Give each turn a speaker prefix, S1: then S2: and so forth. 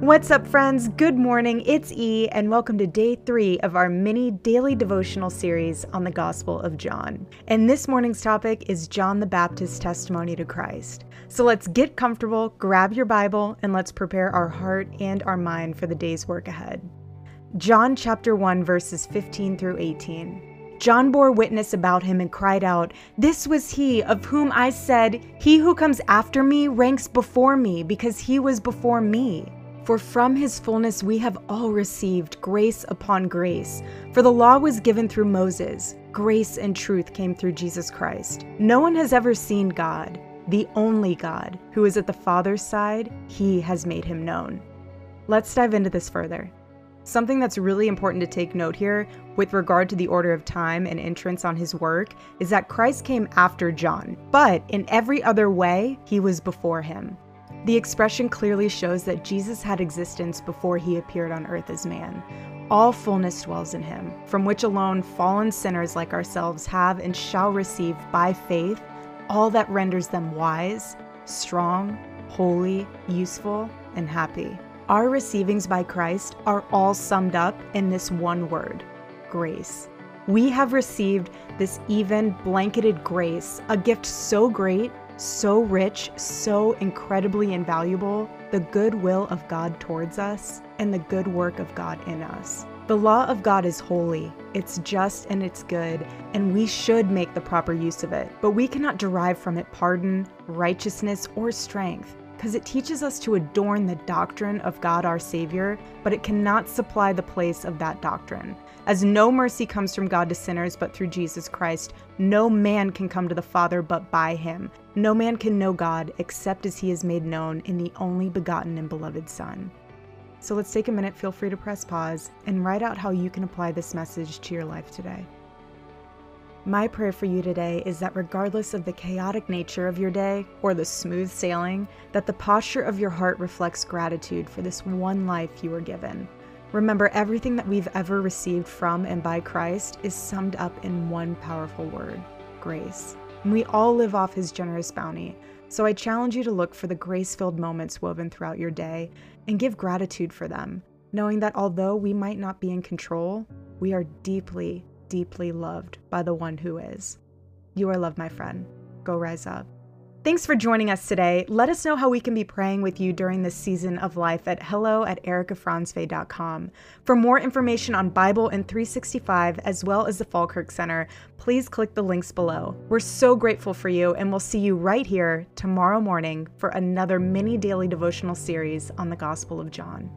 S1: What's up, friends? Good morning. It's E, and welcome to day three of our mini daily devotional series on the Gospel of John. And this morning's topic is John the Baptist's testimony to Christ. So let's get comfortable, grab your Bible, and let's prepare our heart and our mind for the day's work ahead. John chapter 1, verses 15 through 18. John bore witness about him and cried out, This was he of whom I said, He who comes after me ranks before me, because he was before me. For from his fullness we have all received grace upon grace. For the law was given through Moses, grace and truth came through Jesus Christ. No one has ever seen God, the only God, who is at the Father's side, he has made him known. Let's dive into this further. Something that's really important to take note here with regard to the order of time and entrance on his work is that Christ came after John, but in every other way, he was before him. The expression clearly shows that Jesus had existence before he appeared on earth as man. All fullness dwells in him, from which alone fallen sinners like ourselves have and shall receive by faith all that renders them wise, strong, holy, useful, and happy. Our receivings by Christ are all summed up in this one word grace. We have received this even blanketed grace, a gift so great so rich, so incredibly invaluable, the goodwill of God towards us and the good work of God in us. The law of God is holy, it's just and it's good, and we should make the proper use of it. But we cannot derive from it pardon, righteousness, or strength because it teaches us to adorn the doctrine of God our Savior, but it cannot supply the place of that doctrine. As no mercy comes from God to sinners but through Jesus Christ, no man can come to the Father but by him. No man can know God except as he is made known in the only begotten and beloved Son. So let's take a minute, feel free to press pause, and write out how you can apply this message to your life today. My prayer for you today is that regardless of the chaotic nature of your day or the smooth sailing, that the posture of your heart reflects gratitude for this one life you were given. Remember, everything that we've ever received from and by Christ is summed up in one powerful word grace. And we all live off his generous bounty. So I challenge you to look for the grace filled moments woven throughout your day and give gratitude for them, knowing that although we might not be in control, we are deeply, deeply loved by the one who is. You are loved, my friend. Go rise up. Thanks for joining us today. Let us know how we can be praying with you during this season of life at hello at erikafrantzve.com. For more information on Bible in 365, as well as the Falkirk Center, please click the links below. We're so grateful for you, and we'll see you right here tomorrow morning for another mini daily devotional series on the Gospel of John.